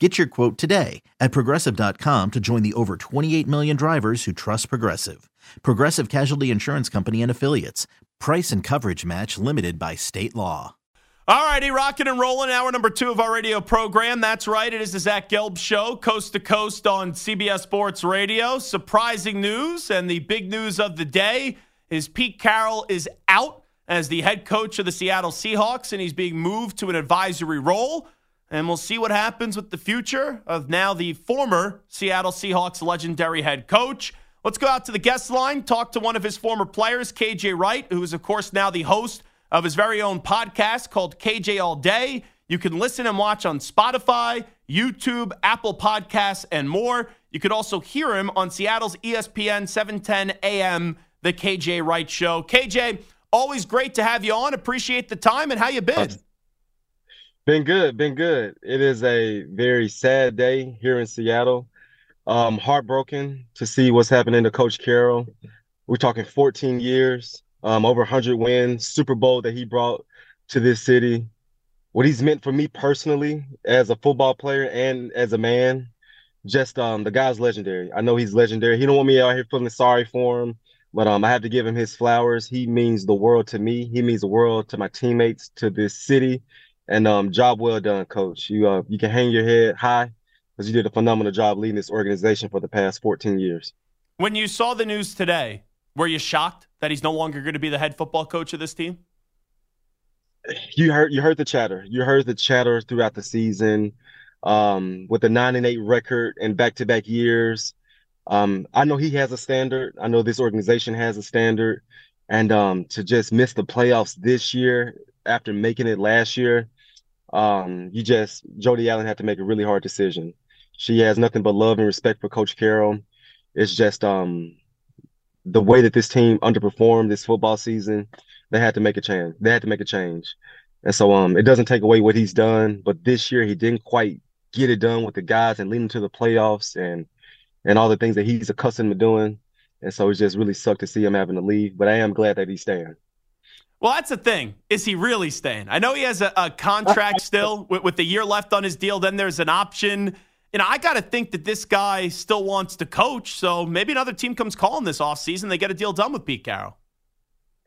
Get your quote today at progressive.com to join the over 28 million drivers who trust Progressive. Progressive Casualty Insurance Company and Affiliates. Price and coverage match limited by state law. All righty, rocking and rolling. Hour number two of our radio program. That's right. It is the Zach Gelb Show, coast to coast on CBS Sports Radio. Surprising news, and the big news of the day is Pete Carroll is out as the head coach of the Seattle Seahawks, and he's being moved to an advisory role. And we'll see what happens with the future of now the former Seattle Seahawks legendary head coach. Let's go out to the guest line, talk to one of his former players, KJ Wright, who is, of course, now the host of his very own podcast called KJ All Day. You can listen and watch on Spotify, YouTube, Apple Podcasts, and more. You could also hear him on Seattle's ESPN 710 AM, The KJ Wright Show. KJ, always great to have you on. Appreciate the time and how you been. Been good, been good. It is a very sad day here in Seattle. Um, heartbroken to see what's happening to Coach Carroll. We're talking 14 years, um, over 100 wins, Super Bowl that he brought to this city. What he's meant for me personally as a football player and as a man, just um, the guy's legendary. I know he's legendary. He don't want me out here feeling sorry for him, but um, I have to give him his flowers. He means the world to me. He means the world to my teammates, to this city and um, job well done, coach. You uh, you can hang your head high because you did a phenomenal job leading this organization for the past 14 years. When you saw the news today, were you shocked that he's no longer going to be the head football coach of this team? You heard you heard the chatter. You heard the chatter throughout the season. Um, with the nine and eight record and back to back years. Um, I know he has a standard. I know this organization has a standard. And um, to just miss the playoffs this year after making it last year, um, you just Jody Allen had to make a really hard decision. She has nothing but love and respect for Coach Carroll. It's just um, the way that this team underperformed this football season. They had to make a change. They had to make a change, and so um, it doesn't take away what he's done. But this year he didn't quite get it done with the guys and lead them to the playoffs and and all the things that he's accustomed to doing. And so it's just really sucked to see him having to leave. But I am glad that he's staying. Well, that's the thing. Is he really staying? I know he has a, a contract still with, with the year left on his deal. Then there's an option. You know, I got to think that this guy still wants to coach. So maybe another team comes calling this offseason. They get a deal done with Pete Carroll.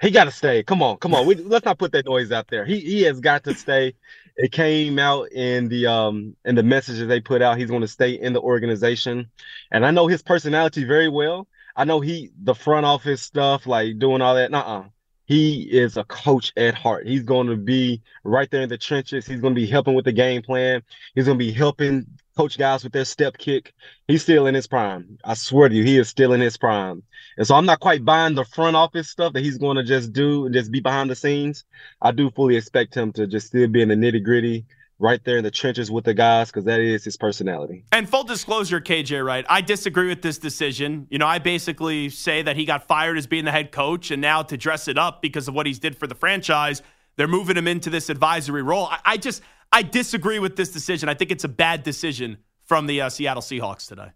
He got to stay. Come on, come on. We, let's not put that noise out there. He he has got to stay. It came out in the um in the messages they put out. He's going to stay in the organization, and I know his personality very well. I know he the front office stuff, like doing all that. Nuh-uh he is a coach at heart. He's going to be right there in the trenches. He's going to be helping with the game plan. He's going to be helping coach guys with their step kick. He's still in his prime. I swear to you, he is still in his prime. And so I'm not quite buying the front office stuff that he's going to just do and just be behind the scenes. I do fully expect him to just still be in the nitty gritty right there in the trenches with the guys because that is his personality. And full disclosure, KJ, right? I disagree with this decision. You know, I basically say that he got fired as being the head coach, and now to dress it up because of what he's did for the franchise, they're moving him into this advisory role. I, I just I disagree with this decision. I think it's a bad decision from the uh, Seattle Seahawks today.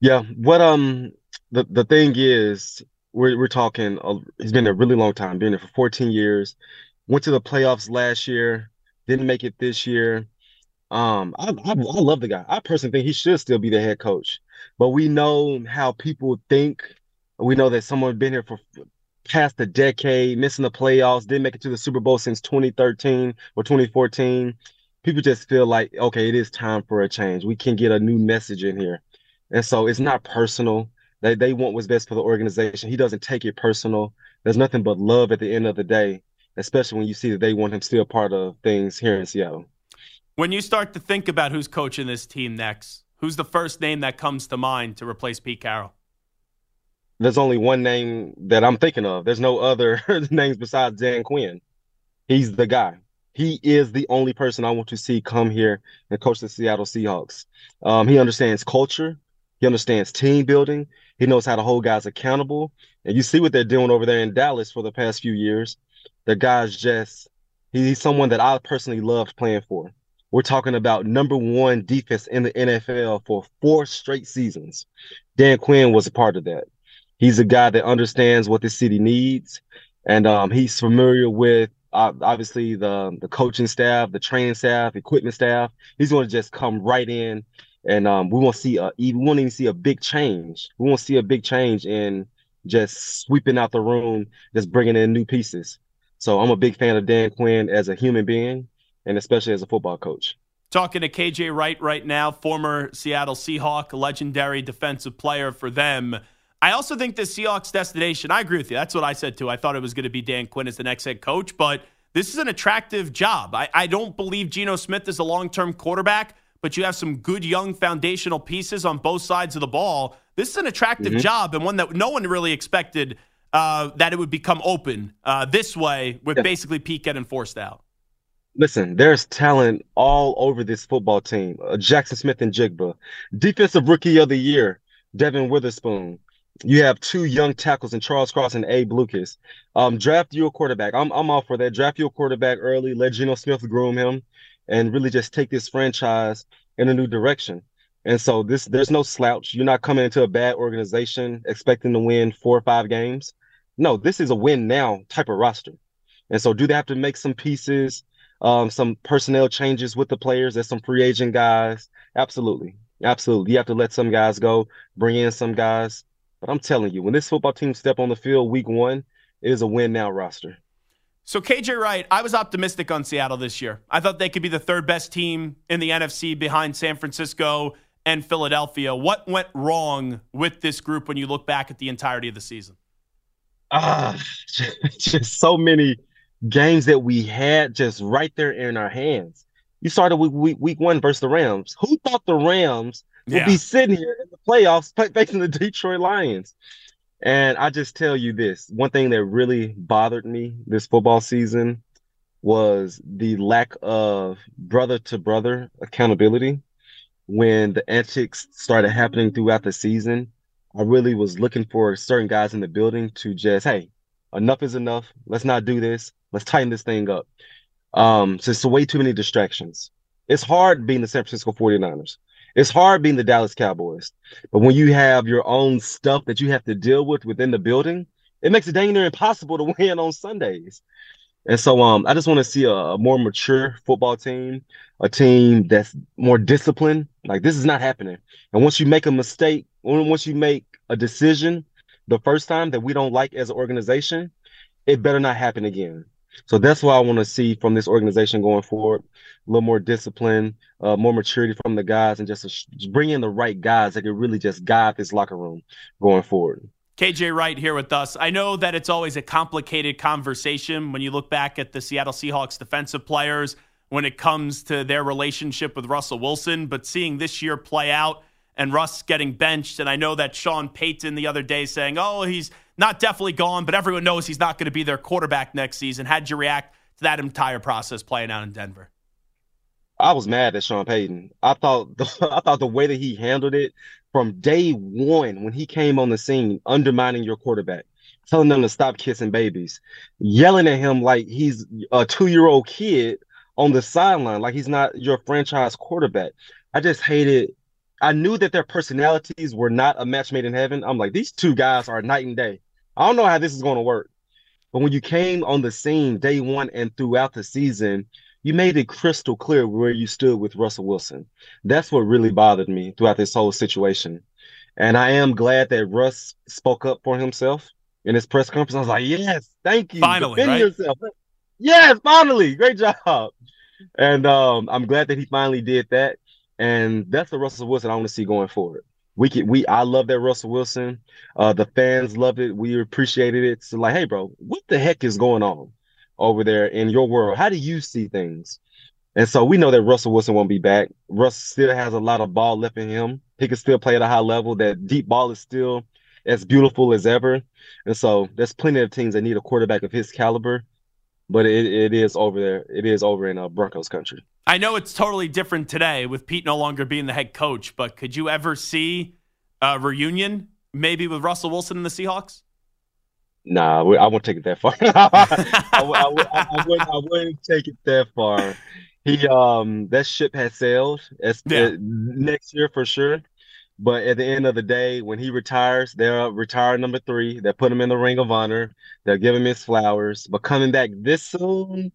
Yeah, what um the the thing is, we're we're talking. Uh, he's been there a really long time. Been there for 14 years. Went to the playoffs last year didn't make it this year. Um, I, I, I love the guy. I personally think he should still be the head coach, but we know how people think. We know that someone been here for past a decade, missing the playoffs, didn't make it to the Super Bowl since 2013 or 2014. people just feel like, okay, it is time for a change. We can get a new message in here. And so it's not personal. They they want what's best for the organization. He doesn't take it personal. There's nothing but love at the end of the day, especially when you see that they want him still part of things here in Seattle. When you start to think about who's coaching this team next, who's the first name that comes to mind to replace Pete Carroll? There's only one name that I'm thinking of. There's no other names besides Dan Quinn. He's the guy. He is the only person I want to see come here and coach the Seattle Seahawks. Um, he understands culture. He understands team building. He knows how to hold guys accountable. And you see what they're doing over there in Dallas for the past few years. The guy's just, he's someone that I personally loved playing for. We're talking about number one defense in the NFL for four straight seasons. Dan Quinn was a part of that. He's a guy that understands what the city needs, and um, he's familiar with uh, obviously the the coaching staff, the training staff, equipment staff. He's going to just come right in and um, we won't see a we won't even see a big change. We won't see a big change in just sweeping out the room, just bringing in new pieces. So I'm a big fan of Dan Quinn as a human being, and especially as a football coach. Talking to KJ Wright right now, former Seattle Seahawk, legendary defensive player for them. I also think the Seahawks destination, I agree with you. That's what I said too. I thought it was going to be Dan Quinn as the next head coach, but this is an attractive job. I, I don't believe Geno Smith is a long term quarterback, but you have some good young foundational pieces on both sides of the ball. This is an attractive mm-hmm. job and one that no one really expected uh, that it would become open uh, this way with yeah. basically Pete getting forced out. Listen, there's talent all over this football team. Uh, Jaxon Smith-Njigba, defensive rookie of the year, Devon Witherspoon. You have two young tackles in Charles Cross and Abe Lucas. Um, draft your quarterback. I'm I'm all for that. Draft your quarterback early. Let Geno Smith groom him and really just take this franchise in a new direction. And so this there's no slouch. You're not coming into a bad organization expecting to win four or five games. No, this is a win now type of roster. And so do they have to make some pieces, um, some personnel changes with the players? There's some free agent guys. Absolutely. Absolutely. You have to let some guys go, bring in some guys. But I'm telling you, when this football team step on the field week one, it is a win now roster. So, KJ Wright, I was optimistic on Seattle this year. I thought they could be the third best team in the NFC behind San Francisco and Philadelphia. What went wrong with this group when you look back at the entirety of the season? Ah, just so many games that we had just right there in our hands. You started week, week, week one versus the Rams. Who thought the Rams would yeah. be sitting here in the playoffs facing the Detroit Lions? And I just tell you this one thing that really bothered me this football season was the lack of brother to brother accountability. When the antics started happening throughout the season, I really was looking for certain guys in the building to just, hey, enough is enough. Let's not do this. Let's tighten this thing up. Um, so it's way too many distractions. It's hard being the San Francisco 49ers. It's hard being the Dallas Cowboys, but when you have your own stuff that you have to deal with within the building, it makes it dang near impossible to win on Sundays. And so, um, I just want to see a, a, more mature football team, a team that's more disciplined. Like this is not happening. And once you make a mistake, once you make a decision the first time that we don't like as an organization, it better not happen again. So that's what I want to see from this organization going forward. A little more discipline, uh, more maturity from the guys, and just, just bring in the right guys that can really just guide this locker room going forward. KJ Wright here with us. I know that it's always a complicated conversation when you look back at the Seattle Seahawks defensive players when it comes to their relationship with Russell Wilson, but seeing this year play out and Russ getting benched, and I know that Sean Payton the other day saying, "Oh, he's not definitely gone, but everyone knows he's not going to be their quarterback next season." How'd you react to that entire process playing out in Denver? I was mad at Sean Payton. I thought the, I thought the way that he handled it from day one when he came on the scene, undermining your quarterback, telling them to stop kissing babies, yelling at him like he's a two-year-old kid on the sideline, like he's not your franchise quarterback. I just hated. I knew that their personalities were not a match made in heaven. I'm like, these two guys are night and day. I don't know how this is going to work. But when you came on the scene day one and throughout the season, you made it crystal clear where you stood with Russell Wilson. That's what really bothered me throughout this whole situation. And I am glad that Russ spoke up for himself in his press conference. I was like, yes, thank you. Finally, right? yourself. Yes, finally. Great job. and um, I'm glad that he finally did that. And that's the Russell Wilson I want to see going forward. We can, we I love that Russell Wilson. Uh, the fans loved it. We appreciated it. So like, hey, bro, what the heck is going on over there in your world? How do you see things? And so we know that Russell Wilson won't be back. Russ still has a lot of ball left in him. He can still play at a high level. That deep ball is still as beautiful as ever. And so there's plenty of teams that need a quarterback of his caliber but it, it is over there. It is over in uh, Broncos country. I know it's totally different today with Pete no longer being the head coach, but could you ever see a reunion maybe with Russell Wilson and the Seahawks? Nah, I won't take it that far. I, I, I, I, wouldn't, I wouldn't take it that far. He um that ship has sailed. It's, yeah. it, next year for sure. But at the end of the day, when he retires, they'll retire number three. They'll put him in the Ring of Honor. They'll give him his flowers. But coming back this soon,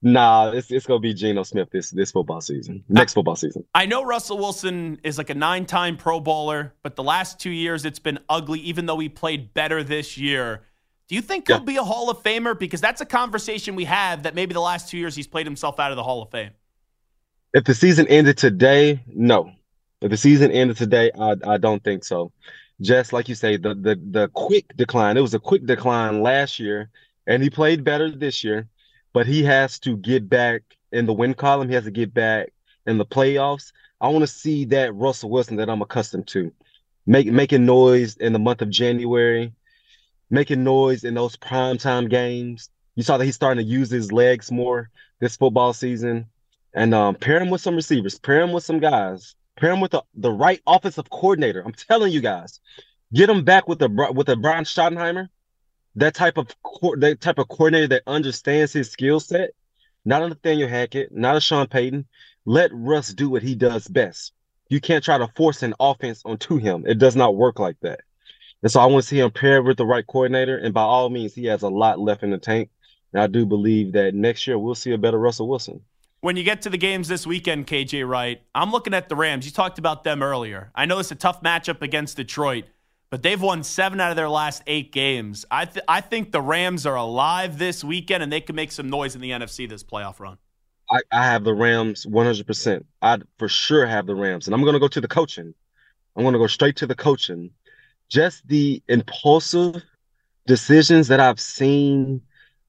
nah, it's, it's gonna be Geno Smith this this football season, next football season. I know Russell Wilson is like a nine-time Pro Bowler, but the last two years it's been ugly. Even though he played better this year, do you think he'll be a Hall of Famer? Because that's a conversation we have that maybe the last two years he's played himself out of the Hall of Fame. If the season ended today, no. If the season ended today, I, I don't think so. Just like you say, the the the quick decline. It was a quick decline last year, and he played better this year, but he has to get back in the win column. He has to get back in the playoffs. I want to see that Russell Wilson that I'm accustomed to, make making noise in the month of January, making noise in those primetime games. You saw that he's starting to use his legs more this football season, and um, pair him with some receivers, pair him with some guys Pair him with the, the right offensive coordinator. I'm telling you guys, get him back with the with the Brian Schottenheimer, that type of that type of coordinator that understands his skill set. Not a Nathaniel Hackett, not a Sean Payton. Let Russ do what he does best. You can't try to force an offense onto him. It does not work like that. And so I want to see him paired with the right coordinator. And by all means, he has a lot left in the tank. And I do believe that next year we'll see a better Russell Wilson when you get to the games this weekend, KJ Wright, I'm looking at the Rams. You talked about them earlier. I know it's a tough matchup against Detroit, but they've won seven out of their last eight games. I, th- I think the Rams are alive this weekend and they can make some noise in the NFC this playoff run. I, I have the Rams 100%. I for sure have the Rams. And I'm going to go to the coaching. I'm going to go straight to the coaching. Just the impulsive decisions that I've seen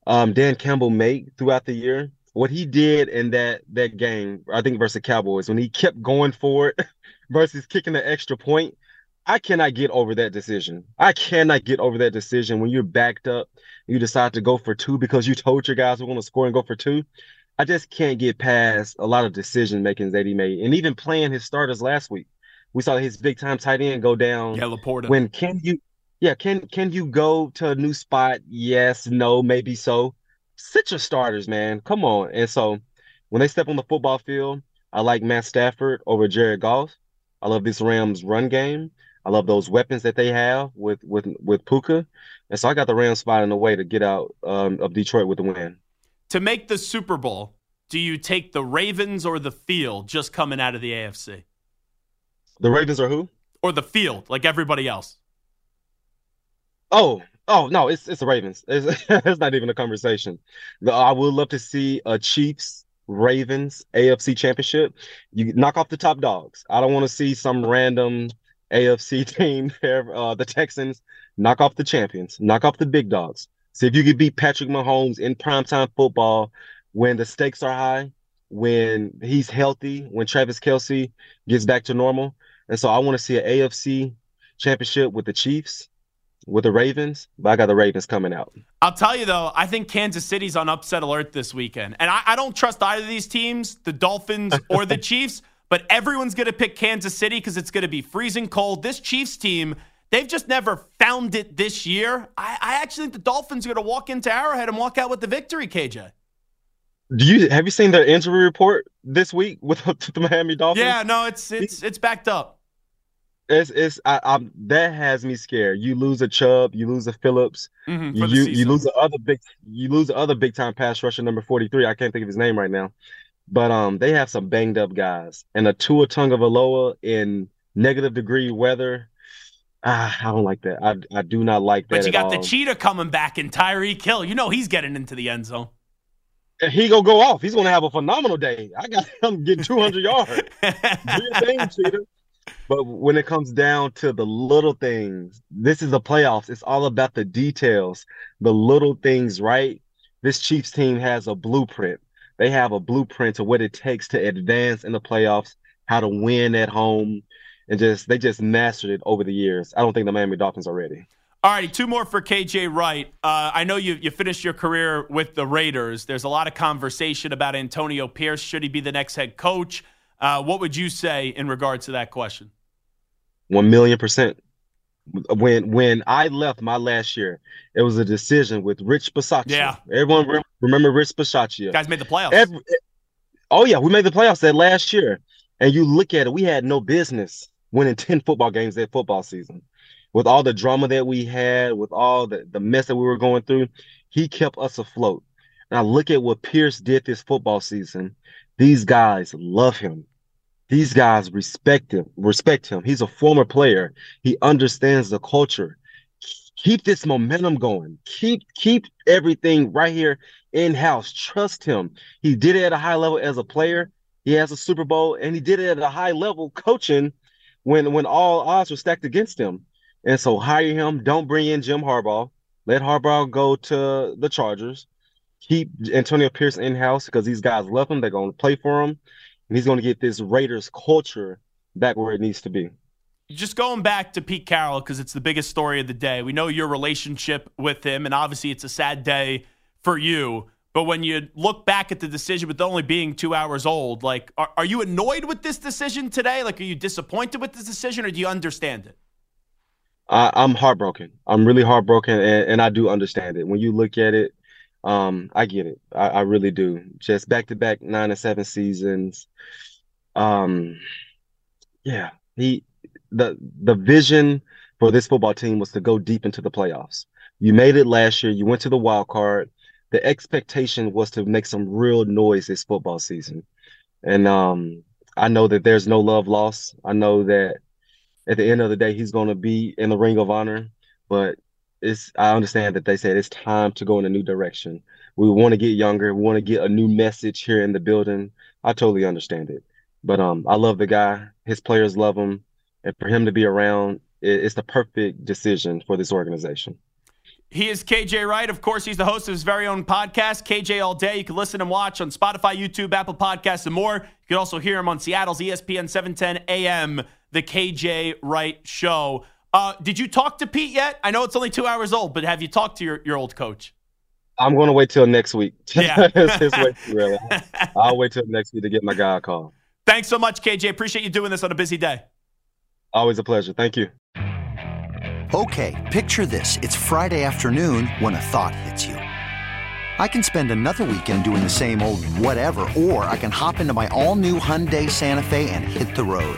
um, Dan Campbell make throughout the year what he did in that that game, I think versus Cowboys, when he kept going for it versus kicking the extra point, I cannot get over that decision. I cannot get over that decision when you're backed up, you decide to go for two because you told your guys we're going to score and go for two. I just can't get past a lot of decision making that he made, and even playing his starters last week. We saw his big time tight end go down. Yeah, Laporta. When can you? Yeah, can can you go to a new spot? Yes, no, maybe so sit your starters, man. Come on. And so when they step on the football field, I like Matt Stafford over Jared Goff. I love this Rams run game. I love those weapons that they have with with with Puka. And so I got the Rams spot in a way to get out um, of Detroit with the win. To make the Super Bowl, do you take the Ravens or the field just coming out of the AFC? The Ravens are who? Or the field, like everybody else. Oh, Oh no, it's it's the Ravens. It's, it's not even a conversation. The, I would love to see a Chiefs Ravens AFC championship. You knock off the top dogs. I don't want to see some random AFC team, uh, the Texans, knock off the champions, knock off the big dogs. See if you could beat Patrick Mahomes in primetime football when the stakes are high, when he's healthy, when Travis Kelce gets back to normal. And so I want to see an AFC championship with the Chiefs with the Ravens, but I got the Ravens coming out. I'll tell you though, I think Kansas City's on upset alert this weekend. And I, I don't trust either of these teams, the Dolphins or the Chiefs, but everyone's going to pick Kansas City because it's going to be freezing cold. This Chiefs team, they've just never found it this year. I, I actually think the Dolphins are going to walk into Arrowhead and walk out with the victory, KJ. Do you have you seen their injury report this week with the Miami Dolphins? Yeah, no, it's it's it's backed up. It's it's I, I, that has me scared. You lose a Chubb, you lose a Phillips, mm-hmm, you you, you, lose the other big you lose the other big time pass rusher number forty three. I can't think of his name right now, but um they have some banged up guys and a Tua Tagovailoa in negative degree weather. Ah, I don't like that. I I do not like that. But you got all. the cheetah coming back and Tyreek Hill. You know he's getting into the end zone. he gonna go off. He's gonna have a phenomenal day. I got him getting 200 yards. Do your thing, Cheetah. But when it comes down to the little things, this is the playoffs. It's all about the details, the little things, right? This Chiefs team has a blueprint. They have a blueprint of what it takes to advance in the playoffs, how to win at home, and just they just mastered it over the years. I don't think the Miami Dolphins are ready. All righty, two more for KJ Wright. Uh, I know you you finished your career with the Raiders. There's a lot of conversation about Antonio Pierce. Should he be the next head coach? Uh, what would you say in regards to that question? One million percent. When when I left my last year, it was a decision with Rich Bisaccia. Yeah, everyone re- remember Rich Bisaccia. Guys made the playoffs. Every, oh yeah, we made the playoffs that last year. And you look at it, we had no business winning ten football games that football season with all the drama that we had, with all the, the mess that we were going through, he kept us afloat. Now look at what Pierce did this football season. These guys love him. These guys respect him, respect him. He's a former player. He understands the culture. Keep this momentum going. Keep keep everything right here in house. Trust him. He did it at a high level as a player. He has a Super Bowl, and he did it at a high level coaching when when all odds were stacked against him. And so hire him. Don't bring in Jim Harbaugh. Let Harbaugh go to the Chargers. Keep Antonio Pierce in house because these guys love him. They're going to play for him. And he's going to get this Raiders culture back where it needs to be. Just going back to Pete Carroll because it's the biggest story of the day. We know your relationship with him, and obviously it's a sad day for you. But when you look back at the decision with only being two hours old, like, are, are you annoyed with this decision today? Like, are you disappointed with this decision, or do you understand it? I, am heartbroken. I'm really heartbroken, and, and, I do understand it. When you look at it, um, I get it. I, I really do. Just back to back nine and seven seasons. Um, yeah, he the the vision for this football team was to go deep into the playoffs. You made it last year. You went to the wild card. The expectation was to make some real noise this football season, and um, I know that there's no love lost. I know that at the end of the day, he's going to be in the Ring of Honor. But it's I understand that they said it's time to go in a new direction. We want to get younger. We want to get a new message here in the building. I totally understand it. But um, I love the guy. His players love him, and for him to be around, it's the perfect decision for this organization. He is KJ Wright. Of course, he's the host of his very own podcast, KJ All Day. You can listen and watch on Spotify, YouTube, Apple Podcasts, and more. You can also hear him on Seattle's ESPN 710 AM the KJ Wright Show. Uh, did you talk to Pete yet? I know it's only two hours old, but have you talked to your, your old coach? I'm going to wait till next week. Yeah. really. I'll wait till next week to get my guy a call. Thanks so much, KJ. Appreciate you doing this on a busy day. Always a pleasure. Thank you. Okay, picture this. It's Friday afternoon when a thought hits you. I can spend another weekend doing the same old whatever, or I can hop into my all new Hyundai Santa Fe and hit the road.